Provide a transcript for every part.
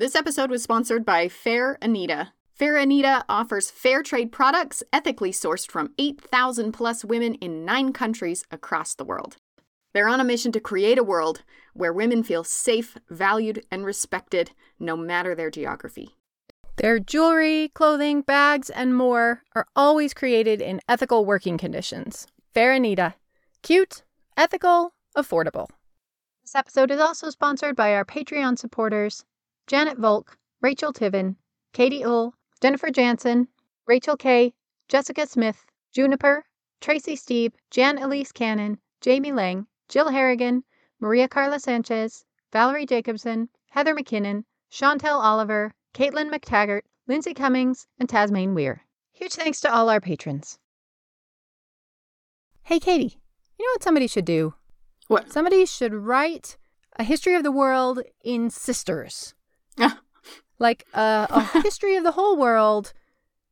This episode was sponsored by Fair Anita. Fair Anita offers fair trade products ethically sourced from 8,000 plus women in nine countries across the world. They're on a mission to create a world where women feel safe, valued, and respected no matter their geography. Their jewelry, clothing, bags, and more are always created in ethical working conditions. Fair Anita. Cute, ethical, affordable. This episode is also sponsored by our Patreon supporters Janet Volk, Rachel Tiven, Katie Ull, Jennifer Jansen, Rachel Kay, Jessica Smith, Juniper, Tracy Steeb, Jan Elise Cannon, Jamie Lang, Jill Harrigan, Maria Carla Sanchez, Valerie Jacobson, Heather McKinnon, Chantel Oliver, Caitlin McTaggart, Lindsay Cummings, and Tasmaine Weir. Huge thanks to all our patrons. Hey, Katie, you know what somebody should do? What? Somebody should write a history of the world in sisters. like uh, a history of the whole world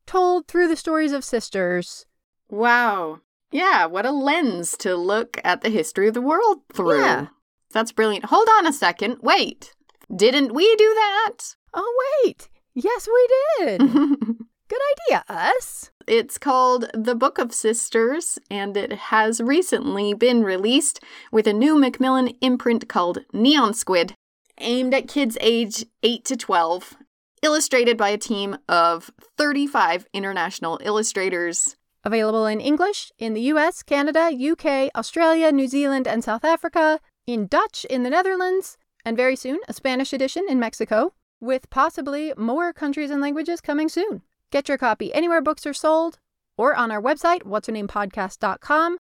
told through the stories of sisters. Wow. Yeah, what a lens to look at the history of the world through. Yeah. That's brilliant. Hold on a second. Wait. Didn't we do that? Oh, wait. Yes, we did. Good idea, us. It's called The Book of Sisters, and it has recently been released with a new Macmillan imprint called Neon Squid, aimed at kids age 8 to 12, illustrated by a team of 35 international illustrators. Available in English in the US, Canada, UK, Australia, New Zealand, and South Africa, in Dutch in the Netherlands, and very soon a Spanish edition in Mexico, with possibly more countries and languages coming soon. Get your copy anywhere books are sold or on our website, what'shernamepodcast.com.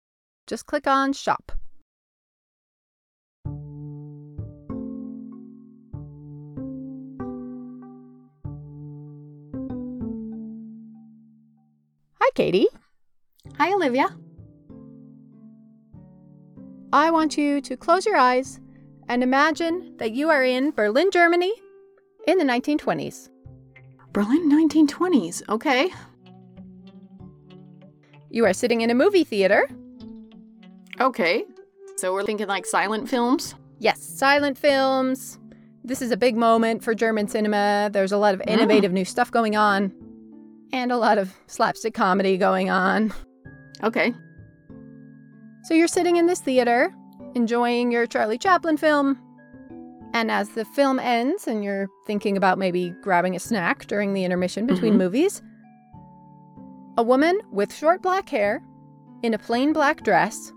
Just click on shop. Katie. Hi, Olivia. I want you to close your eyes and imagine that you are in Berlin, Germany in the 1920s. Berlin 1920s. Okay. You are sitting in a movie theater. Okay. So we're thinking like silent films? Yes, silent films. This is a big moment for German cinema. There's a lot of ah. innovative new stuff going on, and a lot of slapstick comedy going on. Okay. So you're sitting in this theater, enjoying your Charlie Chaplin film. And as the film ends and you're thinking about maybe grabbing a snack during the intermission between Mhm. movies, a woman with short black hair in a plain black dress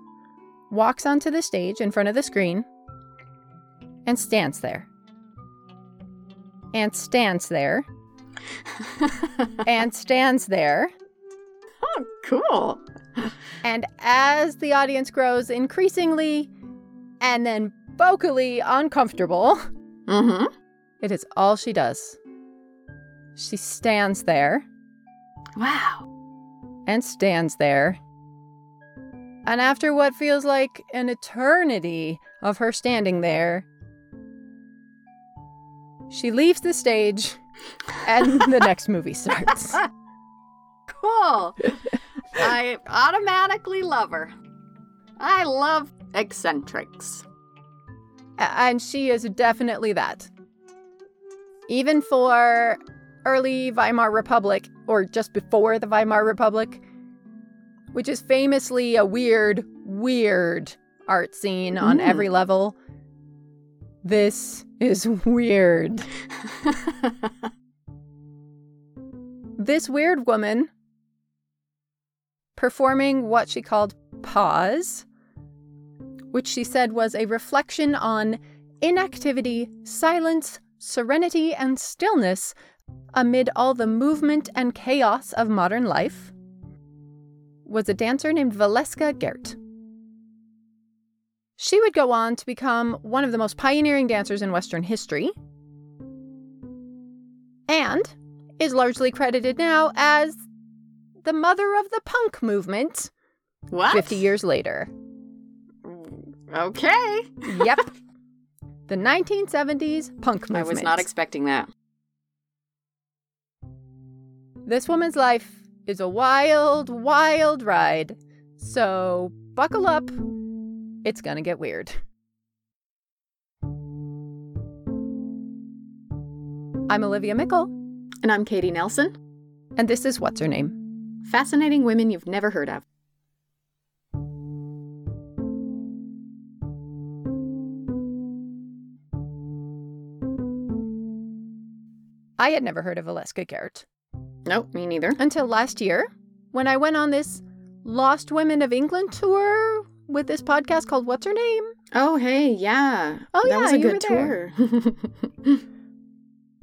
walks onto the stage in front of the screen and stands there. And stands there. And stands there. oh, cool. And as the audience grows increasingly and then vocally uncomfortable, Mm-hmm. it is all she does. She stands there Wow. and stands there. And after what feels like an eternity of her standing there, she leaves the stage and the next movie starts. Cool. I automatically love her. I love eccentrics. And she is definitely that. Even for early Weimar Republic, or just before the Weimar Republic, which is famously a weird, weird art scene on Mm. every level. This is weird. This weird woman performing what she called pause, which she said was a reflection on inactivity, silence, serenity, and stillness amid all the movement and chaos of modern life, was a dancer named Valeska Gert. She would go on to become one of the most pioneering dancers in Western history. And is largely credited now as the mother of the punk movement What? 50 years later. Okay. Yep. the 1970s punk movement. I was not expecting that. This woman's life is a wild, wild ride. So buckle up. It's gonna get weird. I'm Olivia Meikle, And I'm Katie Nelson. and this is What's Her Name? Fascinating women you've never heard of. I had never heard of Valeska Garrett Nope, me neither. until last year when I went on this Lost Women of England tour with this podcast called What's Her Name? Oh, hey, yeah. Oh, that yeah, was a good tour.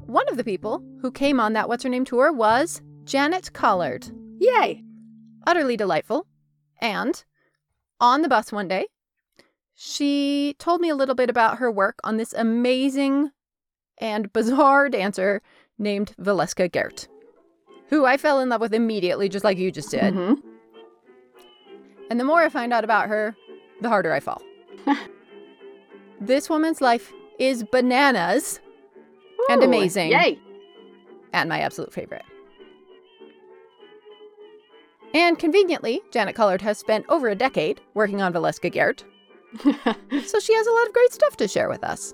One of the people who came on that What's Her Name tour was Janet Collard. Yay! Utterly delightful. And on the bus one day, she told me a little bit about her work on this amazing and bizarre dancer named Valeska Gert, who I fell in love with immediately, just like you just did. Mhm. And the more I find out about her, the harder I fall. this woman's life is bananas and amazing. Yay. and my absolute favorite. And conveniently, Janet Collard has spent over a decade working on Valeska Gert, so she has a lot of great stuff to share with us.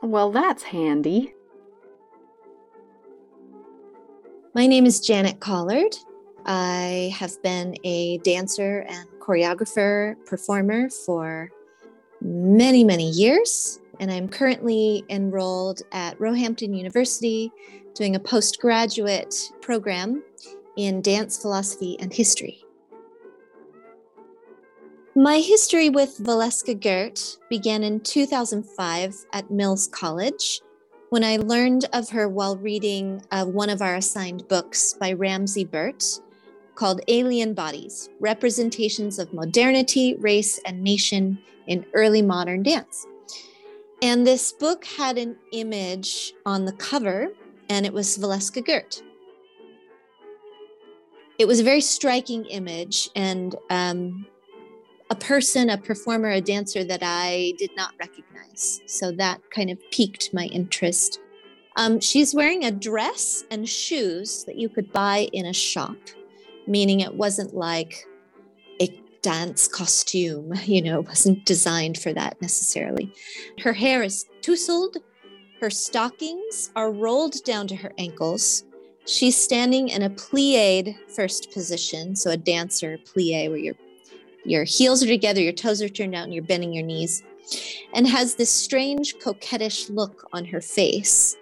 well, that's handy. My name is Janet Collard. I have been a dancer and choreographer, performer for many, many years, and I'm currently enrolled at Roehampton University doing a postgraduate program in dance philosophy and history. My history with Valeska Gert began in 2005 at Mills College when I learned of her while reading uh, one of our assigned books by Ramsay Burt called Alien Bodies Representations of Modernity, Race, and Nation in Early Modern Dance. And this book had an image on the cover, and it was Valeska Gert. It was a very striking image, and um, a person, a performer, a dancer that I did not recognize. So that kind of piqued my interest. Um, she's wearing a dress and shoes that you could buy in a shop, meaning it wasn't like a dance costume, you know, wasn't designed for that necessarily. Her hair is tousled, her stockings are rolled down to her ankles. She's standing in a plied first position, so a dancer plie where your your heels are together, your toes are turned out, and you're bending your knees, and has this strange coquettish look on her face.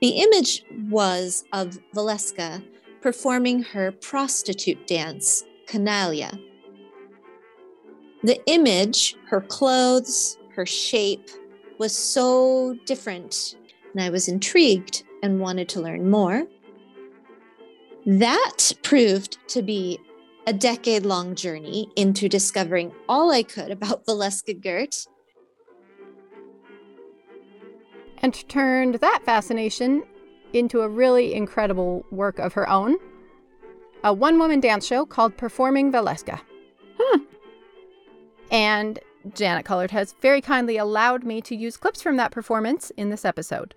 The image was of Valeska performing her prostitute dance, Canaille. The image, her clothes, her shape, was so different, and I was intrigued and wanted to learn more. That proved to be a decade long journey into discovering all I could about Valeska Gert. And turned that fascination into a really incredible work of her own a one woman dance show called Performing Valeska. Huh. And Janet Collard has very kindly allowed me to use clips from that performance in this episode.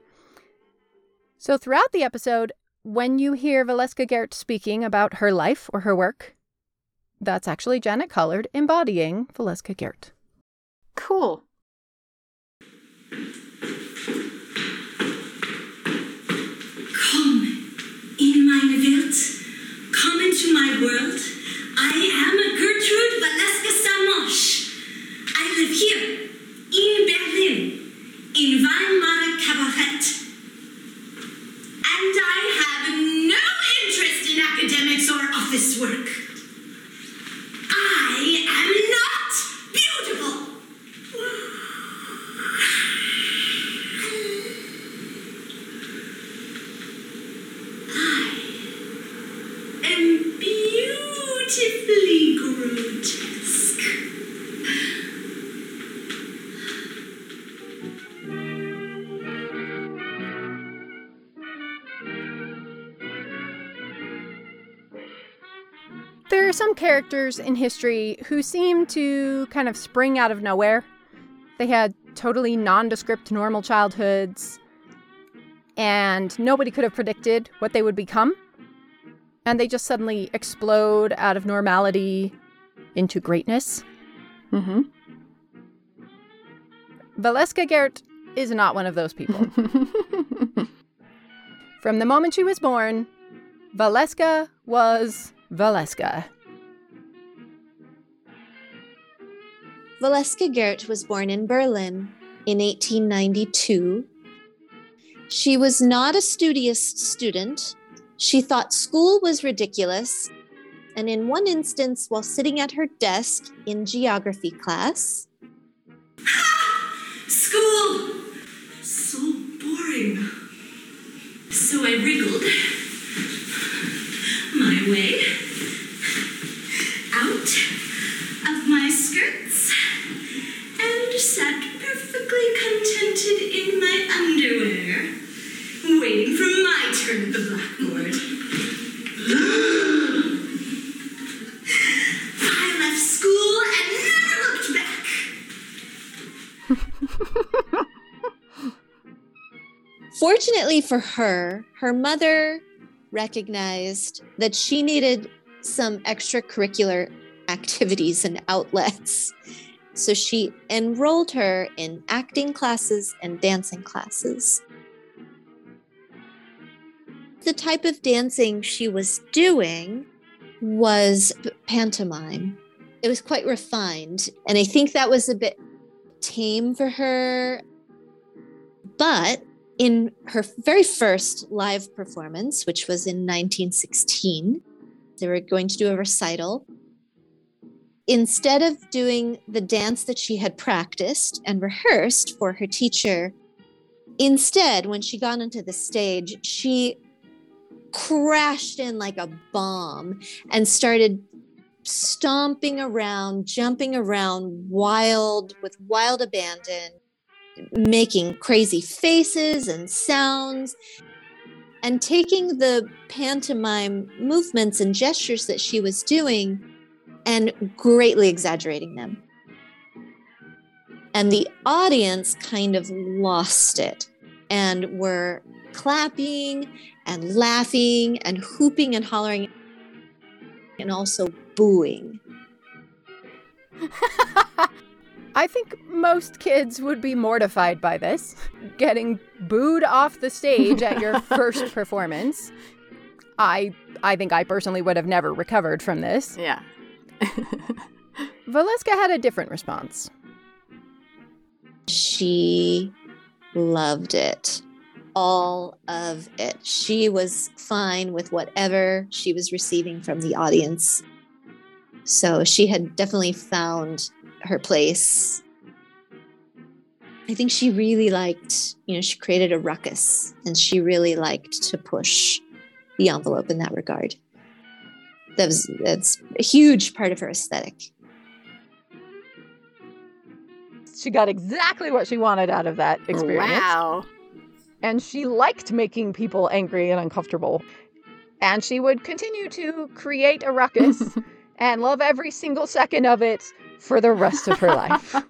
So, throughout the episode, when you hear Valeska Gert speaking about her life or her work, that's actually Janet Collard embodying Valeska Gert. Cool. Komm into my world. I am a Gertrude Valeska Samosch. I live here in Berlin, in Weimar Kabarett. And I have no interest in academics or office work. I am not beautiful. am beautifully grotesque. are some characters in history who seem to kind of spring out of nowhere. They had totally nondescript normal childhoods, and nobody could have predicted what they would become. And they just suddenly explode out of normality into greatness. Mm-hmm. Valeska Gert is not one of those people. From the moment she was born, Valeska was Valeska. Valeska Gert was born in Berlin in 1892. She was not a studious student. She thought school was ridiculous. And in one instance, while sitting at her desk in geography class, School! So boring. So I wriggled my way out of my skirts and sat perfectly contented in my underwear, waiting for my turn at the blackboard. I left school and never looked back. Fortunately for her, her mother recognized that she needed some extracurricular activities and outlets. So she enrolled her in acting classes and dancing classes. The type of dancing she was doing was pantomime. It was quite refined, and I think that was a bit tame for her. But in her very first live performance, which was in 1916, they were going to do a recital. Instead of doing the dance that she had practiced and rehearsed for her teacher, instead, when she got onto the stage, she crashed in like a bomb and started stomping around, jumping around, wild with wild abandon, making crazy faces and sounds, and taking the pantomime movements and gestures that she was doing and greatly exaggerating them. And the audience kind of lost it and were clapping and laughing and hooping and hollering and also booing. I think most kids would be mortified by this, getting booed off the stage at your first performance. I I think I personally would have never recovered from this. Yeah. Valeska had a different response. She loved it. All of it. She was fine with whatever she was receiving from the audience. So she had definitely found her place. I think she really liked, you know, she created a ruckus and she really liked to push the envelope in that regard. That was that's a huge part of her aesthetic. She got exactly what she wanted out of that experience. Wow. And she liked making people angry and uncomfortable. And she would continue to create a ruckus and love every single second of it for the rest of her life.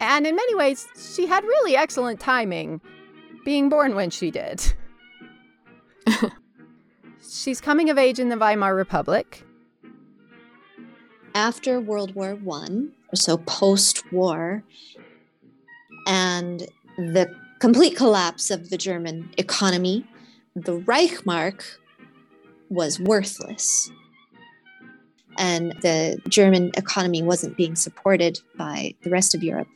And in many ways, she had really excellent timing being born when she did. She's coming of age in the Weimar Republic. after World War One, so post-war, and the complete collapse of the German economy, the Reichsmark was worthless. And the German economy wasn't being supported by the rest of Europe.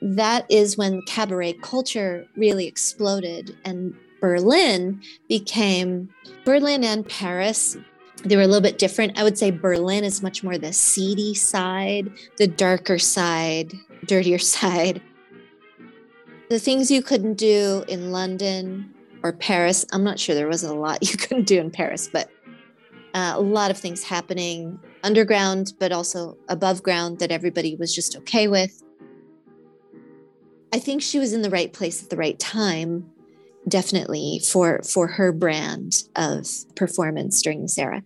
That is when cabaret culture really exploded, and Berlin became Berlin and Paris they were a little bit different. I would say Berlin is much more the seedy side, the darker side, dirtier side. The things you couldn't do in London or Paris, I'm not sure there wasn't a lot you couldn't do in Paris, but uh, a lot of things happening underground, but also above ground that everybody was just okay with. I think she was in the right place at the right time. definitely for for her brand of performance during this era.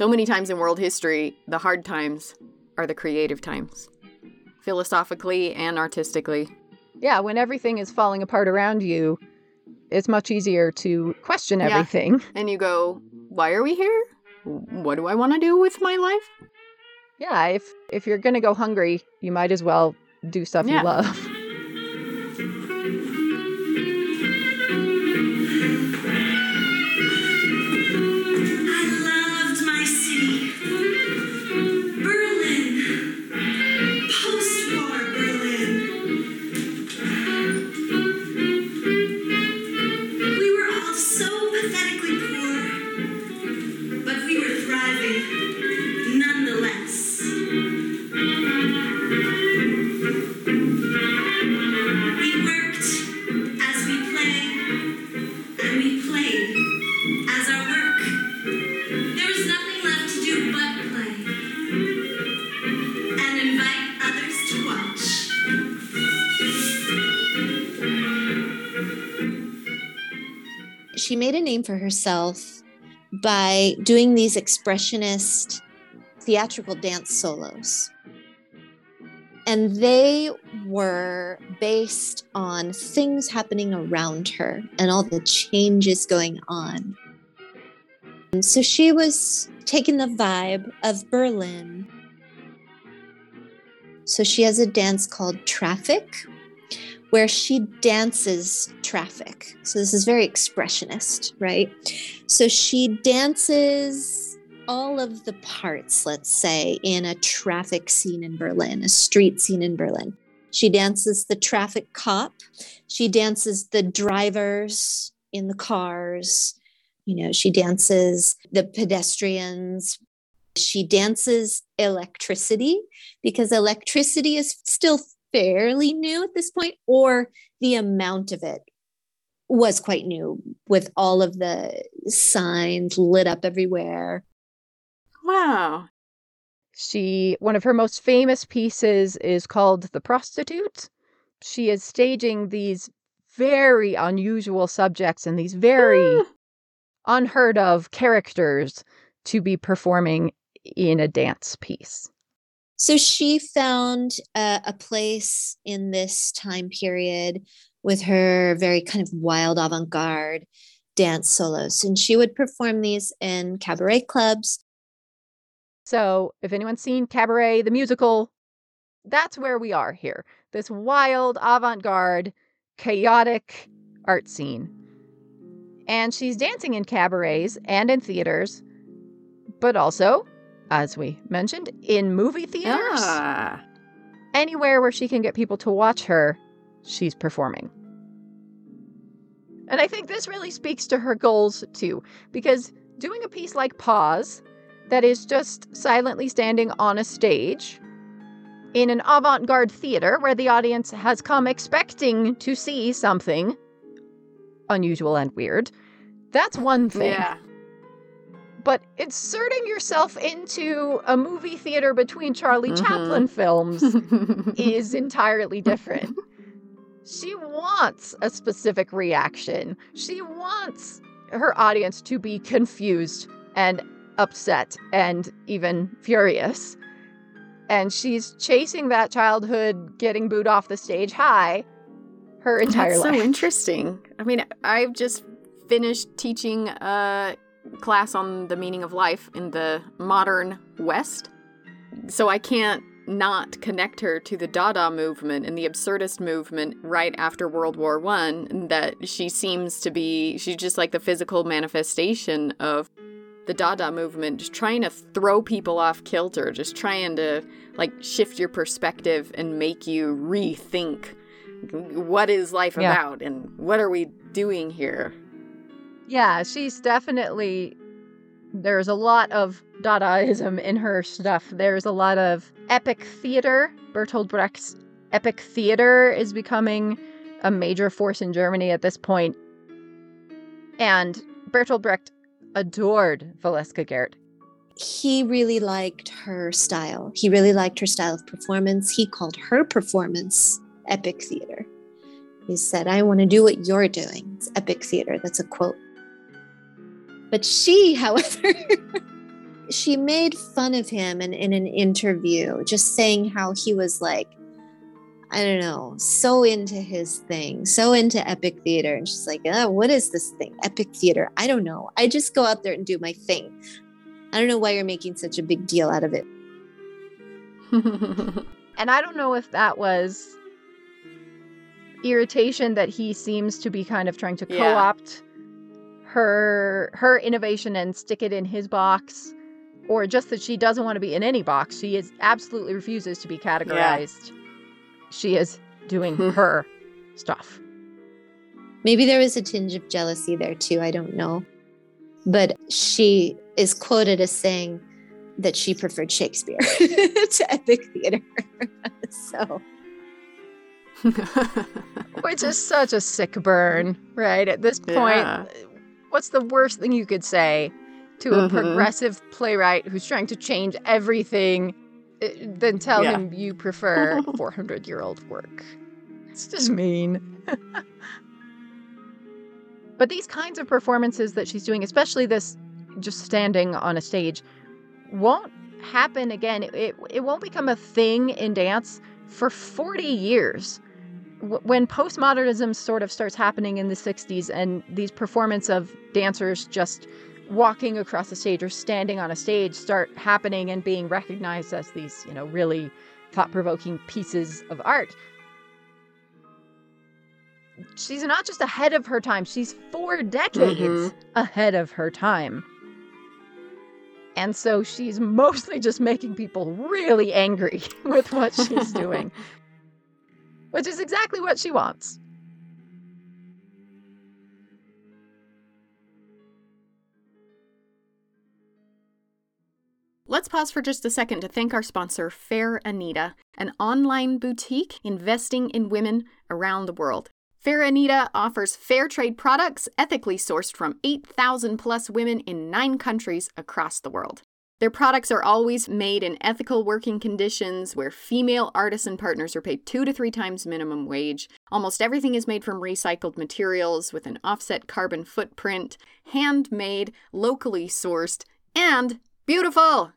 So many times in world history, the hard times are the creative times, philosophically and artistically. Yeah, when everything is falling apart around you, it's much easier to question everything. Yeah. And you go, why are we here? What do I want to do with my life? Yeah, if if you're gonna go hungry, you might as well do stuff Yeah. you love. made a name for herself by doing these expressionist theatrical dance solos. And they were based on things happening around her and all the changes going on. And so she was taking the vibe of Berlin. So she has a dance called Traffic, where she dances traffic. So this is very expressionist, right? So she dances all of the parts, let's say, in a traffic scene in Berlin, a street scene in Berlin. She dances the traffic cop, she dances the drivers in the cars, you know, she dances the pedestrians. She dances electricity because electricity is still fairly new at this point, or the amount of it was quite new with all of the signs lit up everywhere. Wow. She one of her most famous pieces is called The Prostitute. She is staging these very unusual subjects and these very unheard of characters to be performing in a dance piece. So she found uh, a place in this time period with her very kind of wild avant garde dance solos. And she would perform these in cabaret clubs. So, if anyone's seen Cabaret the musical, that's where we are here. This wild, avant garde, chaotic art scene. And she's dancing in cabarets and in theaters, but also, as we mentioned, in movie theaters. Ah. Anywhere where she can get people to watch her, she's performing. And I think this really speaks to her goals too, because doing a piece like Pause, that is just silently standing on a stage in an avant garde theater where the audience has come expecting to see something unusual and weird, that's one thing. Yeah. But inserting yourself into a movie theater between Charlie Mhm. Chaplin films is entirely different. She wants a specific reaction. She wants her audience to be confused and upset and even furious. And she's chasing that childhood getting booed off the stage high her entire That's life. so interesting. I mean, I've just finished teaching a class on the meaning of life in the modern West. So I can't not connect her to the Dada movement and the absurdist movement right after World War One. That she seems to be, she's just like the physical manifestation of the Dada movement, just trying to throw people off kilter, just trying to like shift your perspective and make you rethink what is life Yeah. about and what are we doing here. Yeah, she's definitely. There's a lot of Dadaism in her stuff. There's a lot of epic theater. Bertolt Brecht's epic theater is becoming a major force in Germany at this point. And Bertolt Brecht adored Valeska Gert. he really liked her style. He really liked her style of performance. He called her performance epic theater. He said, I want to do what you're doing. It's epic theater. That's a quote. But she, however, she made fun of him in, in an interview, just saying how he was like, I don't know, so into his thing, so into epic theater. And she's like, oh, what is this thing? Epic theater. I don't know. I just go out there and do my thing. I don't know why you're making such a big deal out of it. and I don't know if that was irritation that he seems to be kind of trying to co-opt her her innovation and stick it in his box or just that she doesn't want to be in any box. She is absolutely refuses to be categorized. She is doing her stuff. Maybe there was a tinge of jealousy there too. I don't know. But she is quoted as saying that she preferred Shakespeare to epic theater. so, Which is such a sick burn, right? At this point, Yeah. What's the worst thing you could say to a Mhm. progressive playwright who's trying to change everything uh, than tell Yeah. him you prefer 400 year old work? It's just mean. but these kinds of performances that she's doing, especially this just standing on a stage, won't happen again. It, it, it won't become a thing in dance for 40 years when postmodernism sort of starts happening in the 60s and these performance of dancers just walking across the stage or standing on a stage start happening and being recognized as these you know really thought-provoking pieces of art. She's not just ahead of her time she's four decades Mhm. ahead of her time. And so she's mostly just making people really angry with what she's doing which is exactly what she wants. Let's pause for just a second to thank our sponsor, Fair Anita, an online boutique investing in women around the world. Fair Anita offers fair trade products ethically sourced from 8,000 plus women in nine countries across the world. Their products are always made in ethical working conditions where female artisan partners are paid two to three times minimum wage. Almost everything is made from recycled materials with an offset carbon footprint, handmade, locally sourced, and beautiful.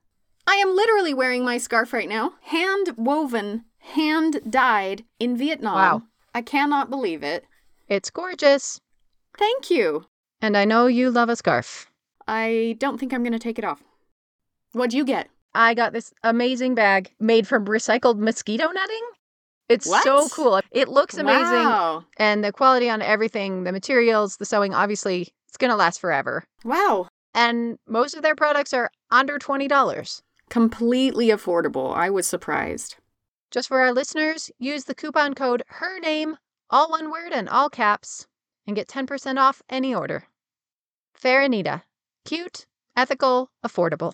I am literally wearing my scarf right now, hand woven, hand dyed in Vietnam. Wow. I cannot believe it. It's gorgeous. Thank you. And I know you love a scarf. I don't think I'm going to take it off. What'd you get? I got this amazing bag made from recycled mosquito netting. It's so cool. It looks amazing. Wow. And the quality on everything, the materials, the sewing, obviously, it's going to last forever. Wow. And most of their products are under $20. Completely affordable. I was surprised. Just for our listeners, use the coupon code her name, all one word and all caps, and get 10% off any order. Fair Anita. Cute, ethical, affordable.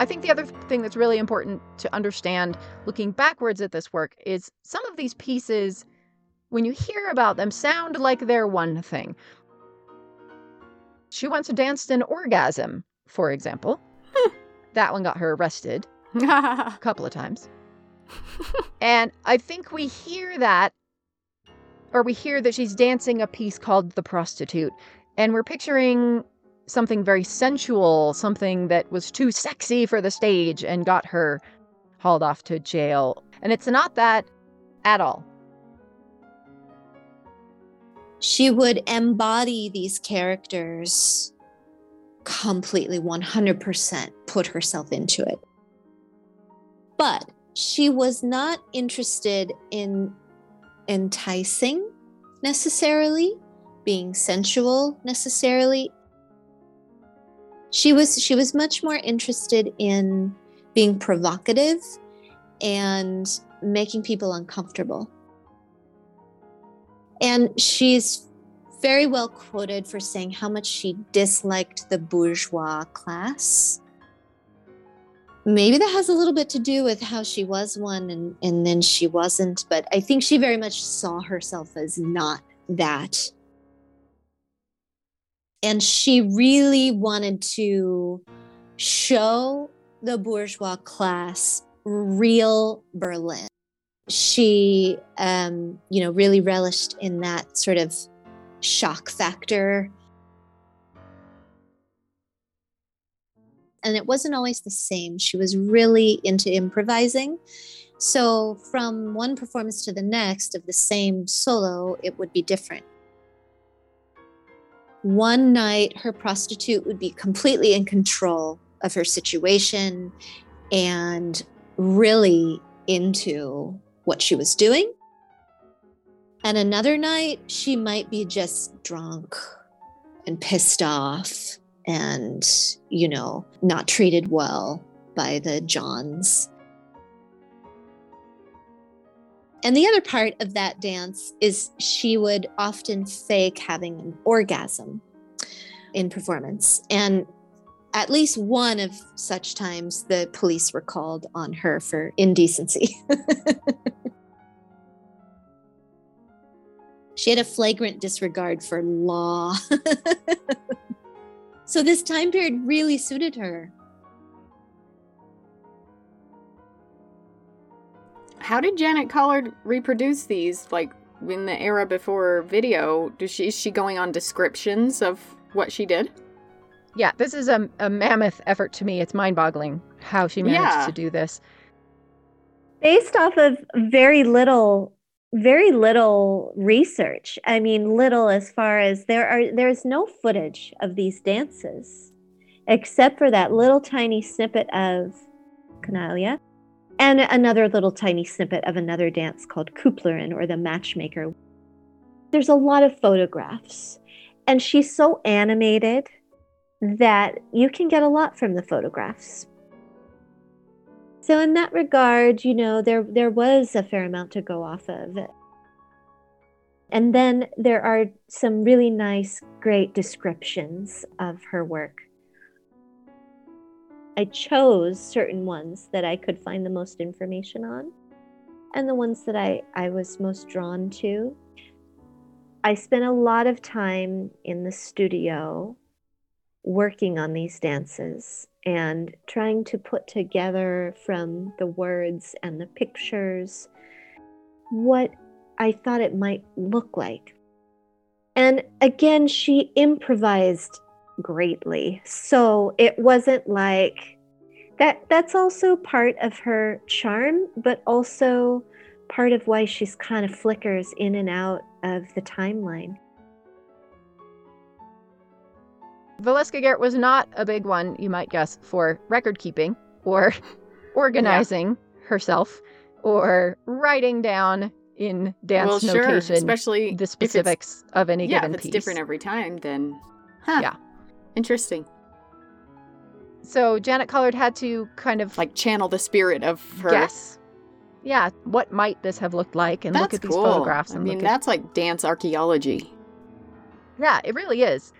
I think the other thing that's really important to understand looking backwards at this work is some of these pieces, when you hear about them, sound like they're one thing. She once danced an orgasm, for example. that one got her arrested a couple of times. and I think we hear that, or we hear that she's dancing a piece called The Prostitute, and we're picturing something very sensual, something that was too sexy for the stage and got her hauled off to jail. And it's not that at all. she would embody these characters completely 100% put herself into it But she was not interested in enticing necessarily, being sensual necessarily. She was she was much more interested in being provocative and making people uncomfortable. And she's very well quoted for saying how much she disliked the bourgeois class. Maybe that has a little bit to do with how she was one and, and then she wasn't, but I think she very much saw herself as not that. And she really wanted to show the bourgeois class real Berlin. She, um, you know, really relished in that sort of shock factor. And it wasn't always the same. She was really into improvising. So, from one performance to the next of the same solo, it would be different. One night, her prostitute would be completely in control of her situation and really into what she was doing. And another night, she might be just drunk and pissed off and, you know, not treated well by the Johns. And the other part of that dance is she would often fake having an orgasm in performance. And at least one of such times, the police were called on her for indecency. she had a flagrant disregard for law. so, this time period really suited her. How did Janet Collard reproduce these? Like in the era before video, does she is she going on descriptions of what she did? Yeah, this is a, a mammoth effort to me. It's mind boggling how she managed Yeah. to do this. based off of very little very little research i mean little as far as there are there's no footage of these dances except for that little tiny snippet of Canaille and another little tiny snippet of another dance called Kupplerin or the matchmaker there's a lot of photographs and she's so animated that you can get a lot from the photographs so in that regard, you know, there there was a fair amount to go off of. And then there are some really nice, great descriptions of her work. I chose certain ones that I could find the most information on and the ones that I, I was most drawn to. I spent a lot of time in the studio working on these dances and trying to put together from the words and the pictures what I thought it might look like. And again, she improvised greatly. So it wasn't like that that's also part of her charm, but also part of why she's kind of flickers in and out of the timeline. Valeska Garrett was not a big one, you might guess, for record keeping or organizing herself or writing down in dance well, sure, notation especially the specifics of any yeah, given if it's piece. different every time, then huh, Yeah. Interesting. So Janet Collard had to kind of Like channel the spirit of her. Yes. Yeah, what might this have looked like and that's look at these cool. photographs I and mean, look at that's like dance archaeology. Yeah, it really is.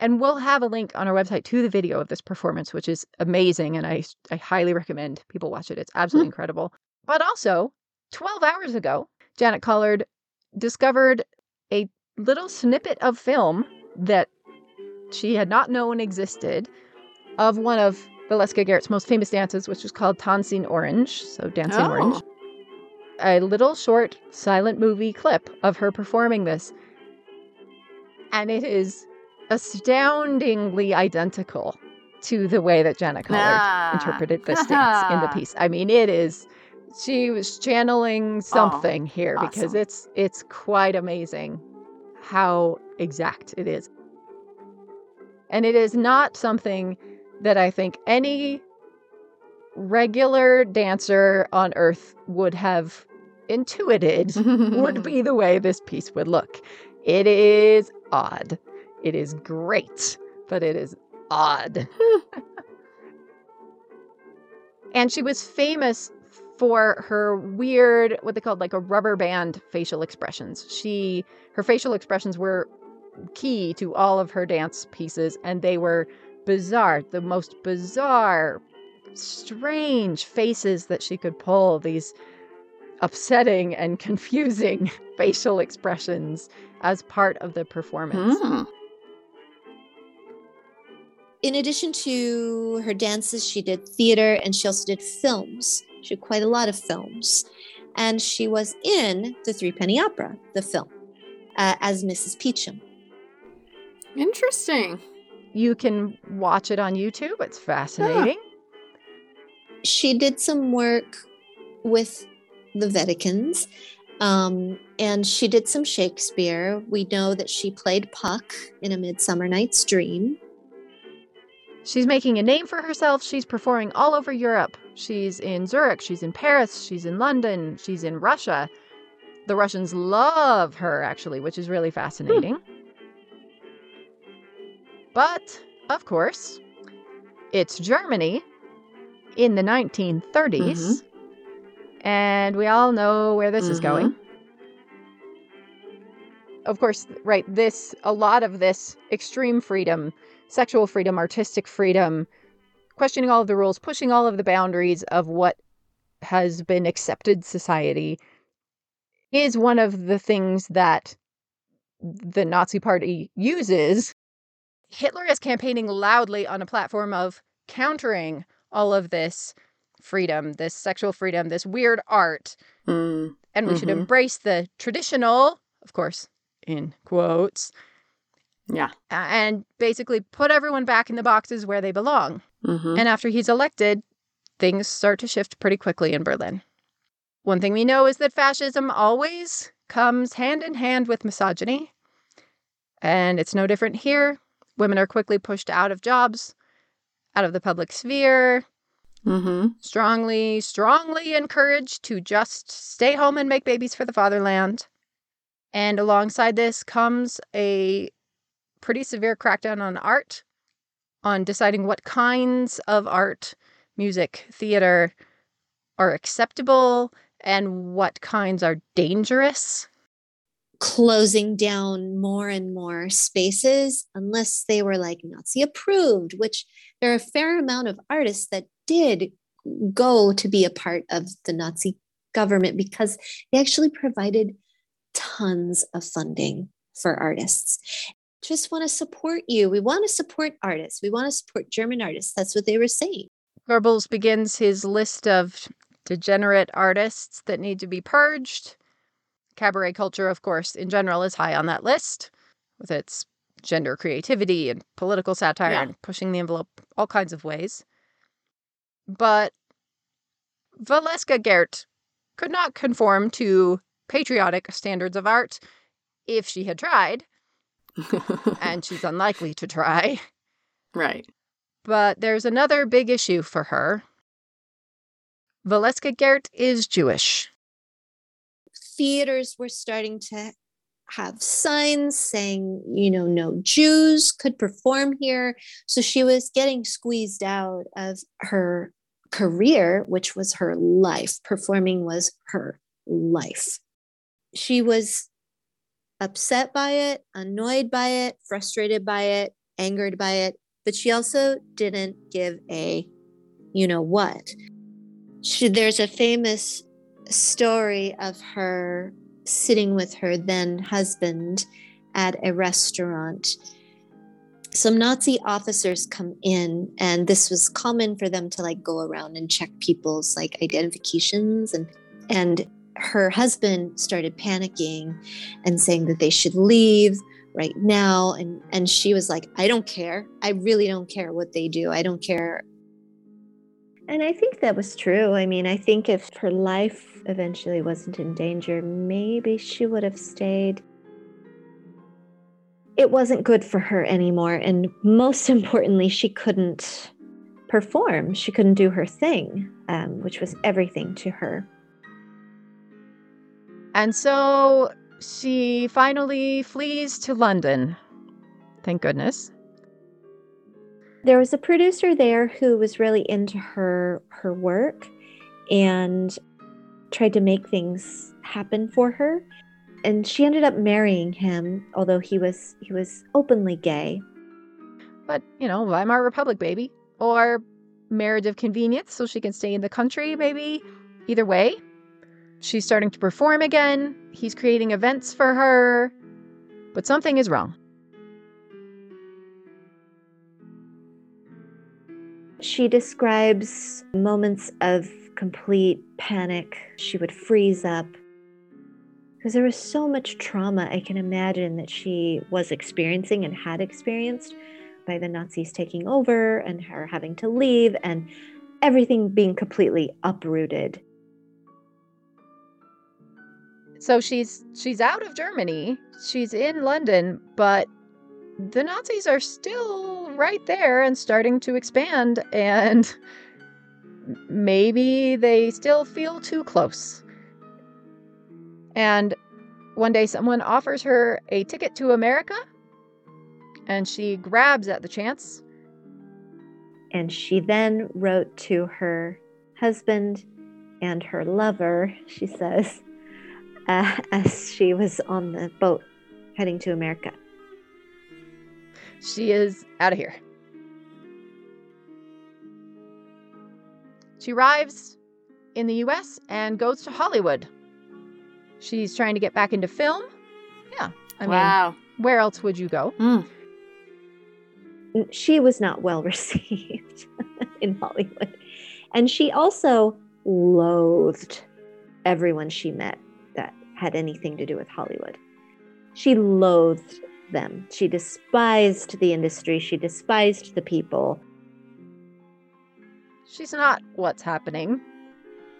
And we'll have a link on our website to the video of this performance, which is amazing. And I, I highly recommend people watch it. It's absolutely hmm. incredible. But also, 12 hours ago, Janet Collard discovered a little snippet of film that she had not known existed of one of Valeska Garrett's most famous dances, which was called Tanz in Orange. So, Dancing Oh. Orange. A little short silent movie clip of her performing this. And it is astoundingly identical to the way that Janet Collard Ah. interpreted this dance in the piece. I mean, it is she was channeling something here because it's it's quite amazing how exact it is. And it is not something that I think any regular dancer on Earth would have intuited would be the way this piece would look. It is odd. It is great, but it is odd. and she was famous for her weird what they called like a rubber band facial expressions. She her facial expressions were key to all of her dance pieces and they were bizarre, the most bizarre strange faces that she could pull, these upsetting and confusing facial expressions as part of the performance. Hmm. In addition to her dances, she did theater and she also did films. She did quite a lot of films. And she was in the Three Penny Opera, the film, uh, as Mrs. Peachum. Interesting. You can watch it on YouTube. It's fascinating. She did some work with the Wedekinds. Um, and she did some Shakespeare. We know that she played Puck in A Midsummer Night's Dream. She's making a name for herself. She's performing all over Europe. She's in Zurich, she's in Paris, she's in London, she's in Russia. The Russians love her, actually, which is really fascinating. But, of course, it's Germany in the 1930s. Mm-hmm. And we all know where this is going. Mm-hmm. Of course, right, this, a lot of this extreme freedom, sexual freedom, artistic freedom, questioning all of the rules, pushing all of the boundaries of what has been accepted society is one of the things that the Nazi Party uses. Hitler is campaigning loudly on a platform of countering all of this freedom, this sexual freedom, this weird art. Mm. And we should Mhm. embrace the traditional, of course, in quotes, Yeah. and basically put everyone back in the boxes where they belong. hmm And after he's elected, things start to shift pretty quickly in Berlin. One thing we know is that fascism always comes hand in hand with misogyny. And it's no different here. Women are quickly pushed out of jobs, out of the public sphere, hmm strongly, strongly encouraged to just stay home and make babies for the fatherland. And alongside this comes a pretty severe crackdown on art, on deciding what kinds of art, music, theater are acceptable and what kinds are dangerous. Closing down more and more spaces unless they were like Nazi approved, which there are a fair amount of artists that did go to be a part of the Nazi government because they actually provided tons of funding for artists. Just want to support you. We want to support artists. We want to support German artists. That's what they were saying. Goebbels begins his list of degenerate artists that need to be purged. Cabaret culture, of course, in general, is high on that list with its gender creativity and political satire Yeah. and pushing the envelope all kinds of ways. But Valeska Gert could not conform to patriotic standards of art if she had tried, and she's unlikely to try. right. But there's another big issue for her. Valeska Gert is Jewish. Theaters were starting to have signs saying, you know, no Jews could perform here. So she was getting squeezed out of her career, which was her life. Performing was her life. She was upset by it, annoyed by it, frustrated by it, angered by it, but she also didn't give a you know what. She, there's a famous story of her sitting with her then husband at a restaurant. Some Nazi officers come in, and this was common for them to like go around and check people's like identifications and and her husband started panicking and saying that they should leave right now and and she was like I don't care. I really don't care what they do. I don't care And I think that was true. I mean, I think if her life eventually wasn't in danger, maybe she would have stayed. It wasn't good for her anymore. And most importantly, she couldn't perform. She couldn't do her thing, um, which was everything to her. And so she finally flees to London. Thank goodness. There was a producer there who was really into her her work and tried to make things happen for her. And she ended up marrying him, although he was he was openly gay. But, you know, Weimar Republic, baby. Or marriage of convenience so she can stay in the country, maybe. Either way, she's starting to perform again. He's creating events for her. But something is wrong. She describes moments of complete panic. She would freeze up because there was so much trauma I can imagine that she was experiencing and had experienced by the Nazis taking over and her having to leave and everything being completely uprooted. So she's she's out of Germany. She's in London, but the Nazis are still right there and starting to expand and maybe they still feel too close. And one day someone offers her a ticket to America and she grabs at the chance. And she then wrote to her husband and her lover, she says, uh, as she was on the boat heading to America. She is out of here. She arrives in the US and goes to Hollywood. She's trying to get back into film. Yeah. I wow. mean, where else would you go? Mm. She was not well received in Hollywood. And she also loathed everyone she met that had anything to do with Hollywood. She loathed them. She despised the industry. She despised the people. She's not what's happening.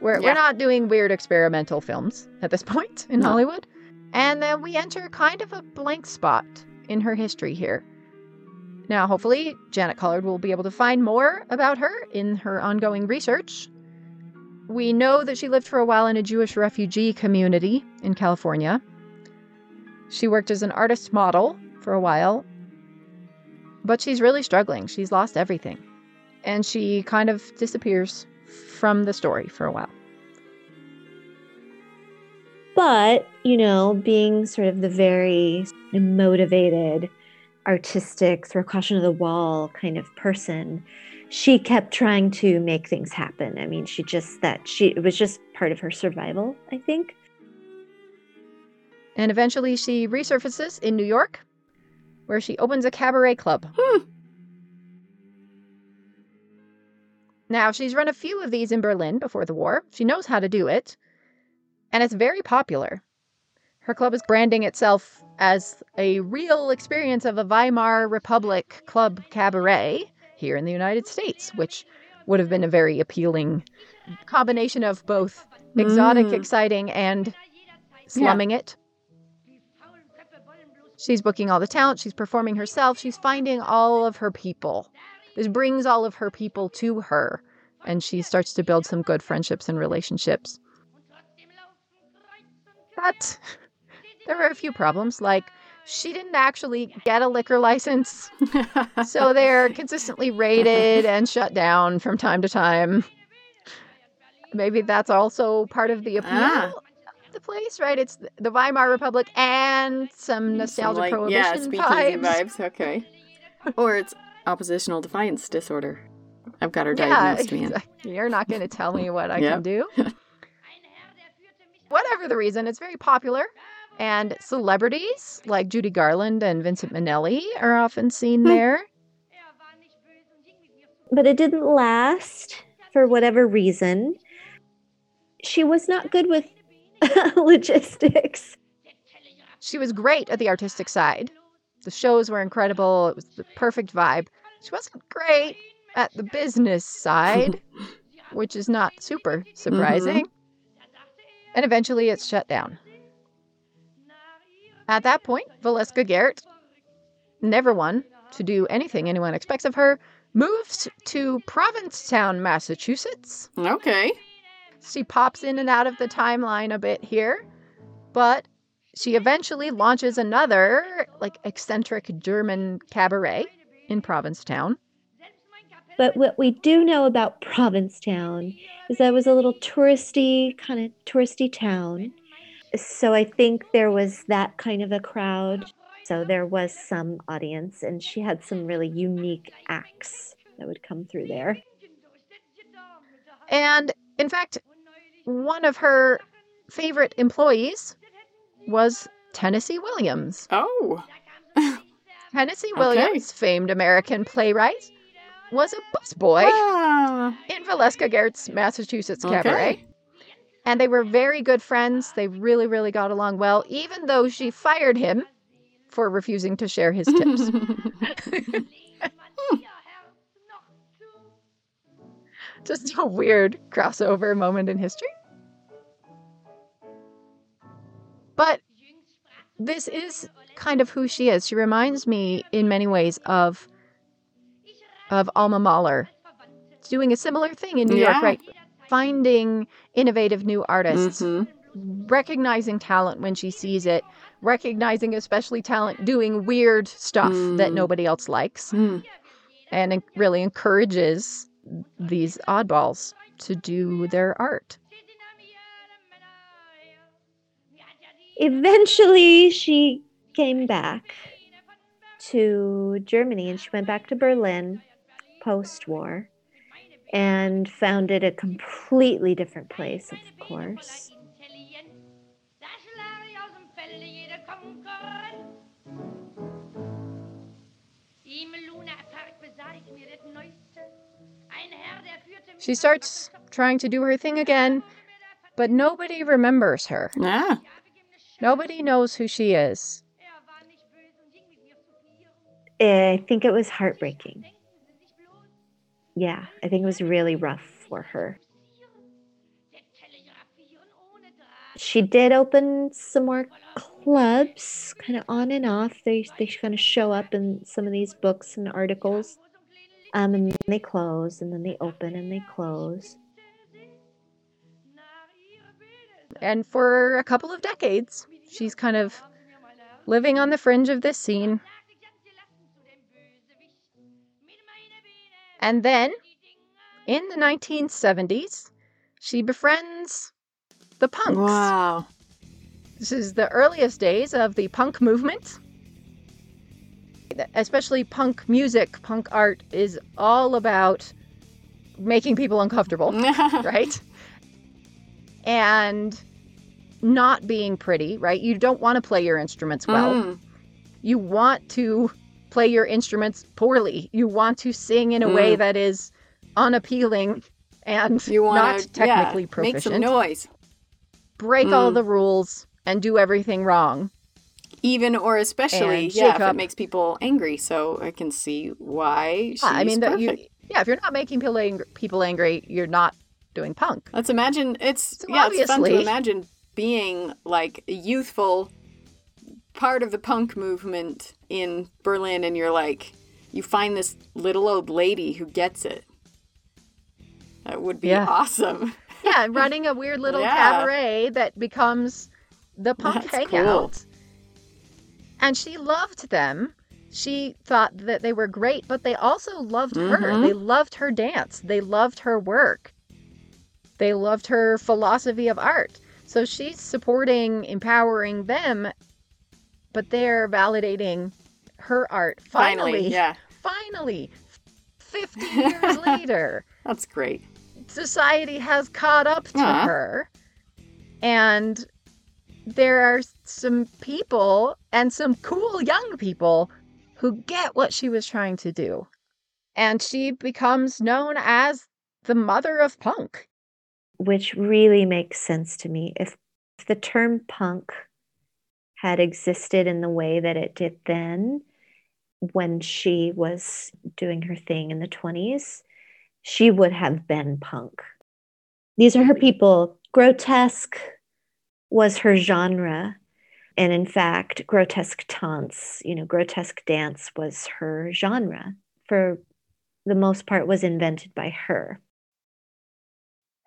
We're, Yeah. we're not doing weird experimental films at this point in No. Hollywood. And then we enter kind of a blank spot in her history here. Now, hopefully, Janet Collard will be able to find more about her in her ongoing research. We know that she lived for a while in a Jewish refugee community in California. She worked as an artist model for a while, but she's really struggling. She's lost everything. And she kind of disappears from the story for a while. But, you know, being sort of the very motivated, artistic, throw caution to the wall kind of person, she kept trying to make things happen. I mean, she just that she it was just part of her survival, I think. And eventually she resurfaces in New York, where she opens a cabaret club. Hmm. Now, she's run a few of these in Berlin before the war. She knows how to do it, and it's very popular. Her club is branding itself as a real experience of a Weimar Republic club cabaret here in the United States, which would have been a very appealing combination of both exotic, Mm. exciting, and slumming it. She's booking all the talent, she's performing herself, she's finding all of her people. This brings all of her people to her, and she starts to build some good friendships and relationships. But there were a few problems, like she didn't actually get a liquor license, so they're consistently raided and shut down from time to time. Maybe that's also part of the appeal Ah. Of the place, right? It's the Weimar Republic and some Some, nostalgia like, prohibition yeah, speakeasy vibes. vibes. Okay. or it's oppositional defiance disorder. I've got her Yeah, diagnosed, man. exactly. you're not going to tell me what I can do. Whatever the reason, it's very popular. And celebrities like Judy Garland and Vincent Minnelli are often seen Hmm. there. But it didn't last for whatever reason. She was not good with logistics. She was great at the artistic side. The shows were incredible. It was the perfect vibe. She wasn't great at the business side, which is not super surprising. Mm-hmm. And eventually it's shut down. At that point, Valeska Gert, never one to do anything anyone expects of her, moved to Provincetown, Massachusetts. Okay. She pops in and out of the timeline a bit here, but she eventually launches another, like, eccentric German cabaret in Provincetown. But what we do know about Provincetown is that it was a little touristy, kind of touristy town. So I think there was that kind of a crowd. So there was some audience, and she had some really unique acts that would come through there. And in fact, one of her favorite employees was Tennessee Williams. Oh. Tennessee Okay. Williams, famed American playwright, was a busboy Ah, in Valeska Gert's Massachusetts Okay. cabaret. And they were very good friends. They really, really got along well, even though she fired him for refusing to share his tips. Just a weird crossover moment in history. But this is kind of who she is. She reminds me in many ways of of Alma Mahler. Doing a similar thing in New Yeah. York, right? Finding innovative new artists, mhm. recognizing talent when she sees it, recognizing especially talent doing weird stuff that Mm. nobody else likes, Mm. and really encourages these oddballs to do their art. Eventually, she came back to Germany and she went back to Berlin post war and founded a completely different place, of course. She starts trying to do her thing again, but nobody remembers her. Yeah. Nobody knows who she is. I think it was heartbreaking. Yeah, I think it was really rough for her. She did open some more clubs, kind of on and off. They they kind of show up in some of these books and articles, um, and then they close, and then they open and they close. And for a couple of decades, she's kind of living on the fringe of this scene. And then in the 1970s, she befriends the punks. Wow. This is the earliest days of the punk movement. Especially punk music, punk art is all about making people uncomfortable, right? And not being pretty, right? You don't want to play your instruments well. Mm. You want to play your instruments poorly. You want to sing in a way Mm. that is unappealing and You want not technically yeah, proficient. Make some noise. Break all Mm. the rules and do everything wrong. Even or especially, And yeah, if it makes people angry. So I can see why she's Yeah, I mean, that you, yeah, if you're not making people angry, people angry, you're not doing punk. Let's imagine it's So yeah, it's fun to imagine being like a youthful part of the punk movement in Berlin and you're like you find this little old lady who gets it. That would be Yeah. awesome. Yeah, running a weird little Yeah. cabaret that becomes the punk That's hangout. And she loved them. She thought that they were great, but they also loved her. Mhm. They loved her dance. They loved her work. They loved her philosophy of art. So she's supporting, empowering them, but they're validating her art. Finally, Finally, yeah. finally, 50 years later That's great. society has caught up to Aw. her and there are some people and some cool young people who get what she was trying to do and she becomes known as the mother of punk which really makes sense to me. If, if the term punk had existed in the way that it did then, when she was doing her thing in the 20s, she would have been punk. These are her people. Grotesque was her genre. And in fact, grotesque dance, you know, grotesque dance was her genre for the most part was invented by her.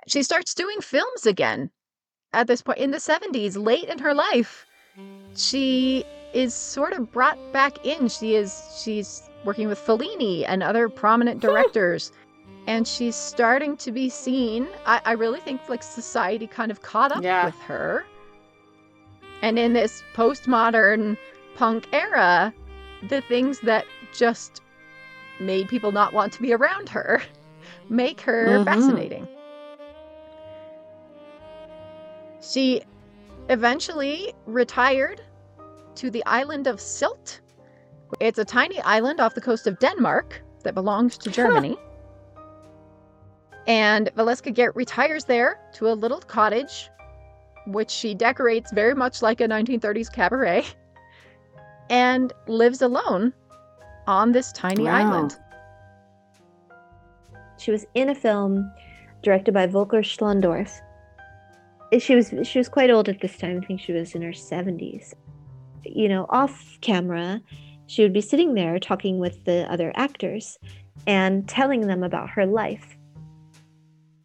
She starts doing films again at this point in the 70s, late in her life. She is sort of brought back in. She is she's working with Fellini and other prominent directors. and she's starting to be seen. I, I really think like society kind of caught up Yeah. with her. And in this postmodern punk era, the things that just made people not want to be around her make her Mhm. fascinating. She eventually retired to the island of Sylt. It's a tiny island off the coast of Denmark that belongs to Germany. and Valeska Gert retires there to a little cottage, which she decorates very much like a 1930s cabaret, and lives alone on this tiny Wow. island. She was in a film directed by Volker Schlöndorff. She was she was quite old at this time. I think she was in her 70s. You know, off camera, she would be sitting there talking with the other actors and telling them about her life.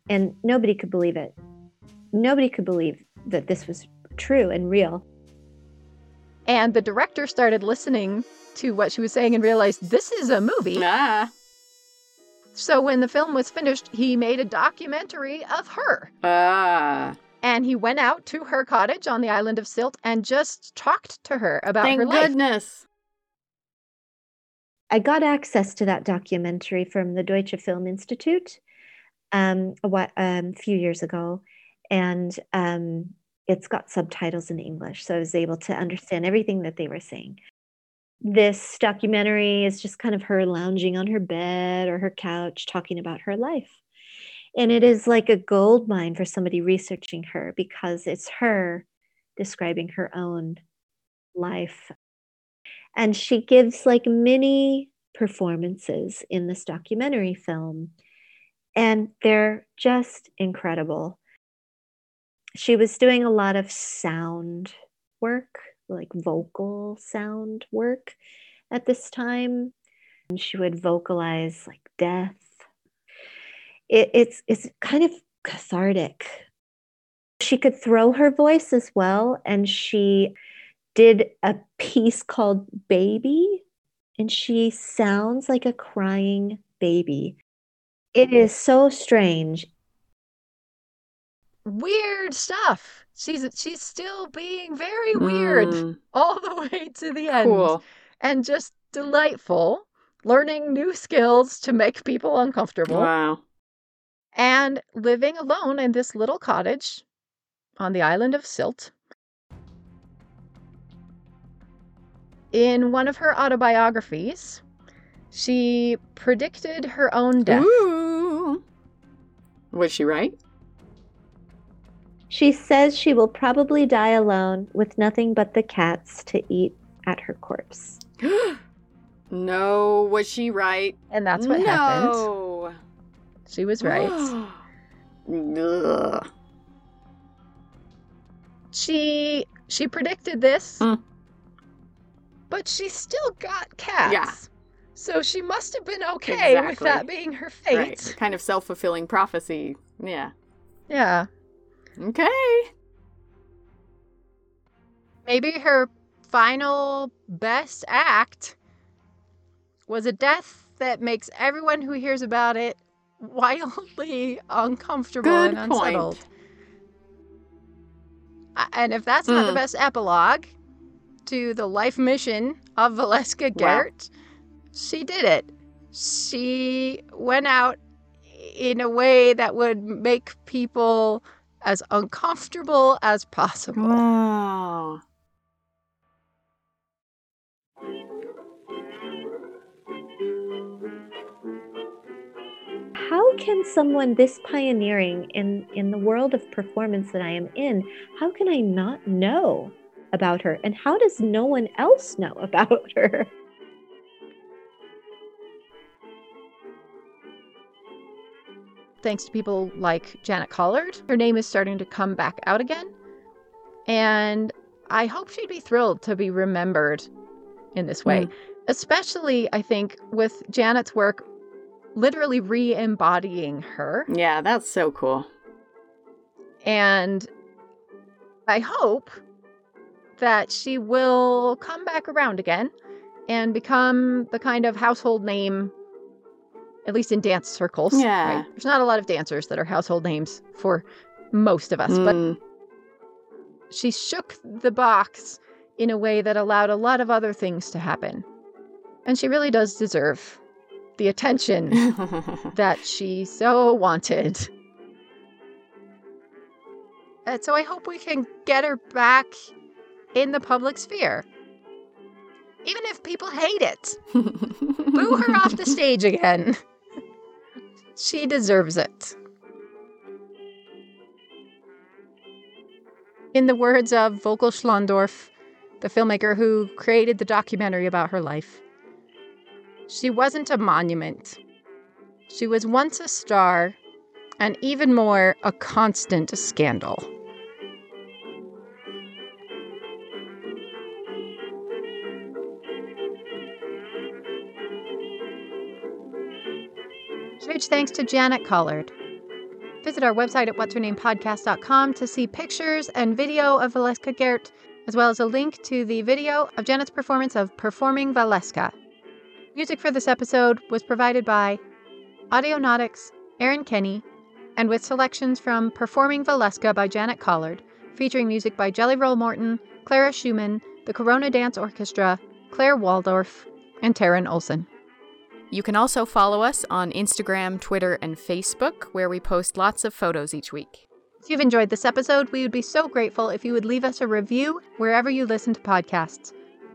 And nobody could believe it. Nobody could believe that this was true and real. And the director started listening to what she was saying and realized this is a movie. Ah. So when the film was finished, he made a documentary of her. Ah. And he went out to her cottage on the island of Sylt and just talked to her about Thank her life. goodness. I got access to that documentary from the Deutsche Film Institute um, a whi- um, few years ago, and um, it's got subtitles in English, so I was able to understand everything that they were saying. This documentary is just kind of her lounging on her bed or her couch talking about her life. And it is like a gold mine for somebody researching her because it's her describing her own life and she gives like mini performances in this documentary film and they're just incredible she was doing a lot of sound work like vocal sound work at this time and she would vocalize like death it, it's it's kind of cathartic she could throw her voice as well and she did a piece called Baby, and she sounds like a crying baby. It is so strange. Weird stuff. She's she's still being very weird Mm, all the way to the end. Cool. And just delightful, learning new skills to make people uncomfortable. Wow. and living alone in this little cottage on the island of Sylt. In one of her autobiographies, she predicted her own death. Ooh. Was she right? She says she will probably die alone with nothing but the cats to eat at her corpse. no. Was she right? And that's what happened. no. She was right. Ugh. she she predicted this, Mm. but she still got cats. Yeah. So she must have been okay with that being her fate. Right. Kind of self fulfilling prophecy. Yeah. Yeah. Okay. Maybe her final best act was a death that makes everyone who hears about it wildly uncomfortable Good and point. unsettled. A- And if that's not the Hmm. best epilogue to the life mission of Valeska Wow. Gert, she did it. She went out in a way that would make people as uncomfortable as possible. Wow. How can someone this pioneering in, in the world of performance that I am in, how can I not know about her? And how does no one else know about her? Thanks to people like Janet Collard. Her name is starting to come back out again. And I hope she'd be thrilled to be remembered in this way. Mm. Especially, I think, with Janet's work literally re embodying her. Yeah, that's so cool. And I hope that she will come back around again and become the kind of household name, at least in dance circles. Yeah. right? There's not a lot of dancers that are household names for most of us, but Mm. she shook the box in a way that allowed a lot of other things to happen. And she really does deserve the attention that she so wanted. And so I hope we can get her back in the public sphere. Even if people hate it, boo her off the stage again. She deserves it. In the words of Volker Schlöndorff, the filmmaker who created the documentary about her life, she wasn't a monument. She was once a star, and even more, a constant scandal. Thanks to Janet Collard. Visit our website at what'shernamepodcast.com to see pictures and video of Valeska Gert, as well as a link to the video of Janet's performance of Performing Valeska. Music for this episode was provided by Audionautix, Aaron Kenny, and with selections from Performing Valeska by Janet Collard, featuring music by Jelly Roll Morton, Clara Schumann, the Corona Dance Orchestra, Claire Waldoff, and Taryn Olson. You can also follow us on Instagram, Twitter, and Facebook, where we post lots of photos each week. If you've enjoyed this episode, we would be so grateful if you would leave us a review wherever you listen to podcasts.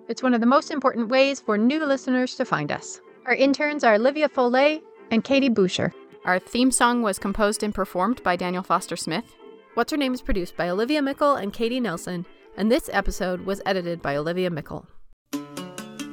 It's one of the most important ways for new listeners to find us. Our interns are Olivia Follet and Katie Boucher. Our theme song was composed and performed by Daniel Foster Smith. What's Her Name is produced by Olivia Meikle and Katie Nelson, and this episode was edited by Olivia Meikle.